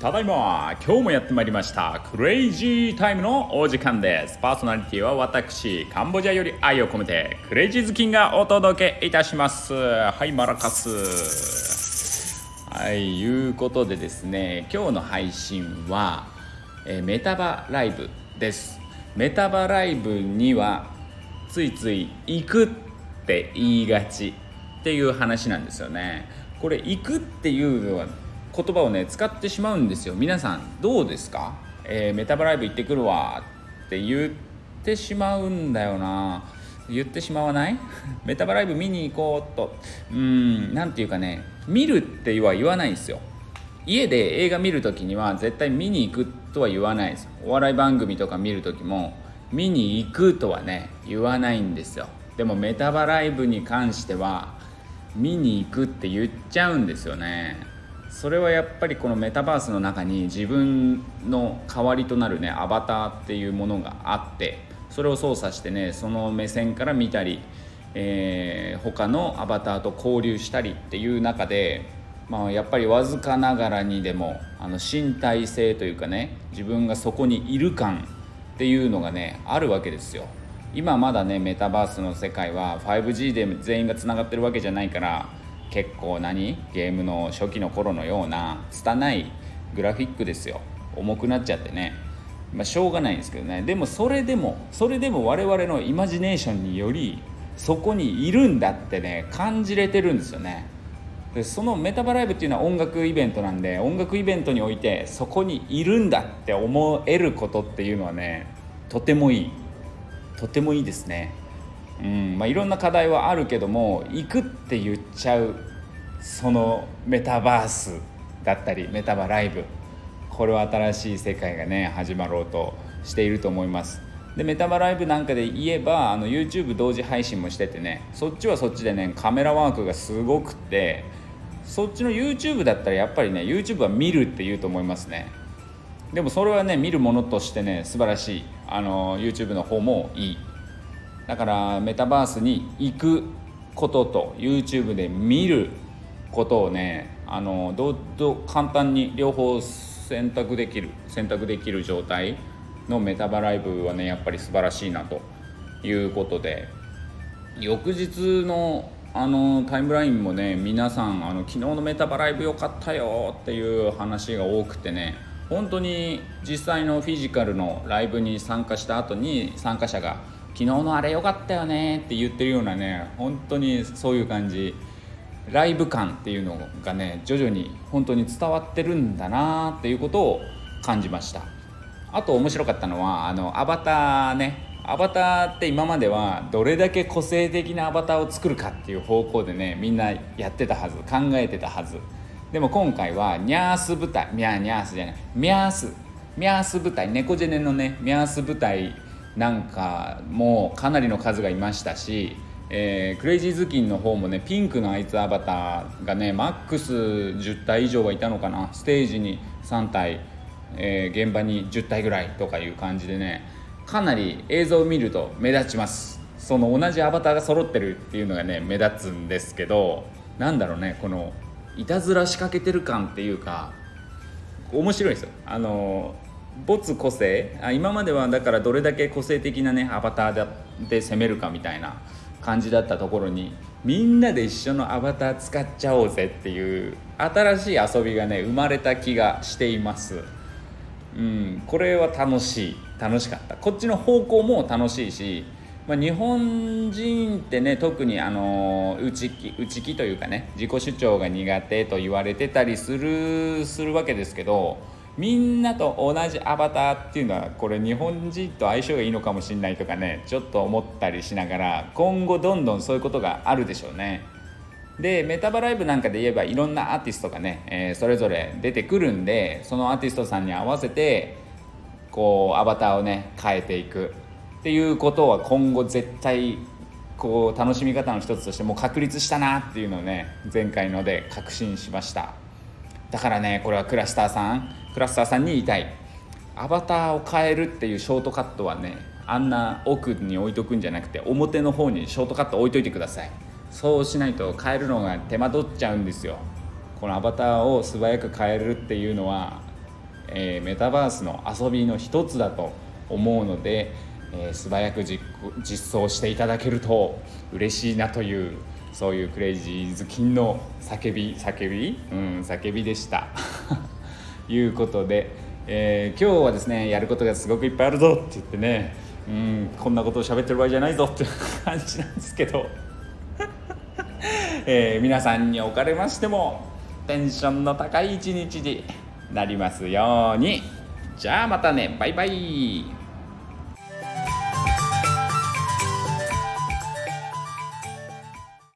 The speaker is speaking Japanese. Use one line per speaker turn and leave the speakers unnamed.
ただいま今日もやってまいりましたクレイジータイムのお時間です。パーソナリティは私カンボジアより愛を込めてクレイジーズキンがお届けいたします。はいマラカス。はいいうことでですね今日の配信は、え、メタバライブです。メタバライブにはついつい行くって言いがちっていう話なんですよね。これ行くっていうのは言葉をね使ってしまうんですよ。皆さんどうですか、えー、メタバライブ行ってくるわって言ってしまうんだよな。言ってしまわない？メタバライブ見に行こうと。うん何て言うかね見るっては言わないんですよ。家で映画見る時には絶対見に行くとは言わないです。お笑い番組とか見る時も見に行くとはね言わないんですよ。でもメタバライブに関しては見に行くって言っちゃうんですよね。それはやっぱりこのメタバースの中に自分の代わりとなるねアバターっていうものがあってそれを操作してねその目線から見たり、えー、他のアバターと交流したりっていう中で、まあ、やっぱりわずかながらにでもあの身体性というかね自分がそこにいる感っていうのがねあるわけですよ。今まだねメタバースの世界は 5G で全員がつながってるわけじゃないから結構何ゲームの初期の頃のような拙いグラフィックですよ。重くなっちゃってね。まあしょうがないんですけどね。でもそれでもそれでも我々のイマジネーションによりそこにいるんだってね感じれてるんですよね。でそのメタバライブっていうのは音楽イベントなんで音楽イベントにおいてそこにいるんだって思えることっていうのはねとてもいい。とてもいいですね。うんまあ、いろんな課題はあるけども行くって言っちゃうそのメタバースだったりメタバライブ。これは新しい世界がね始まろうとしていると思います。でメタバライブなんかで言えばあの YouTube 同時配信もしててねそっちはそっちでねカメラワークがすごくてそっちの YouTube だったらやっぱりね YouTube は見るって言うと思いますね。でもそれはね見るものとしてね素晴らしいあの YouTube の方もいい。だからメタバースに行くことと YouTube で見ることをねあのどど簡単に両方選択できる選択できる状態のメタバライブはねやっぱり素晴らしいなということで翌日のあのタイムラインもね皆さんあの昨日のメタバライブ良かったよっていう話が多くてね本当に実際のフィジカルのライブに参加した後に参加者が昨日のあれ良かったよねって言ってるようなね本当にそういう感じ。ライブ感っていうのがね徐々に本当に伝わってるんだなっていうことを感じました。あと面白かったのはあのアバターね。アバターって今まではどれだけ個性的なアバターを作るかっていう方向でねみんなやってたはず考えてたはず。でも今回はニャース部隊ミャーニャースじゃないミャースミャース部隊猫ジェネのねミャース部隊なんかもかなりの数がいましたし、えー、クレイジーズキンの方もねピンクのあいつアバターがねマックス10体以上はいたのかな。ステージに3体、えー、現場に10体ぐらいとかいう感じでねかなり映像を見ると目立ちます。その同じアバターが揃ってるっていうのがね目立つんですけどなんだろうねこのいたずら仕掛けてる感っていうか面白いですよ。あの没個性？あ今まではだからどれだけ個性的なねアバターで攻めるかみたいな感じだったところにみんなで一緒のアバター使っちゃおうぜっていう新しい遊びがね生まれた気がしています。うんこれは楽しい。楽しかった。こっちの方向も楽しいし、まあ、日本人ってね特にあの内気内気というかね自己主張が苦手と言われてたりするするわけですけどみんなと同じアバターっていうのはこれ日本人と相性がいいのかもしれないとかねちょっと思ったりしながら今後どんどんそういうことがあるでしょうね。でメタバライブなんかで言えばいろんなアーティストがね、えー、それぞれ出てくるんでそのアーティストさんに合わせてこうアバターをね変えていく。っていうことは今後絶対こう楽しみ方の一つとしてもう確立したなっていうのをね前回ので確信しました。だからねこれはクラスターさんクラスターさんに言いたい。アバターを変えるっていうショートカットはねあんな奥に置いとくんじゃなくて表の方にショートカット置いといてください。そうしないと変えるのが手間取っちゃうんですよ。このアバターを素早く変えるっていうのはえー、メタバースの遊びの一つだと思うので、えー、素早く実実装していただけると嬉しいなというそういうクレイジーズ金の叫び叫び？うん叫びでした。いうことで、えー、今日はですねやることがすごくいっぱいあるぞって言ってねうんこんなことを喋ってる場合じゃないぞって感じなんですけど、えー、皆さんにおかれましてもテンションの高い一日になりますように。じゃあまたねバイバイ。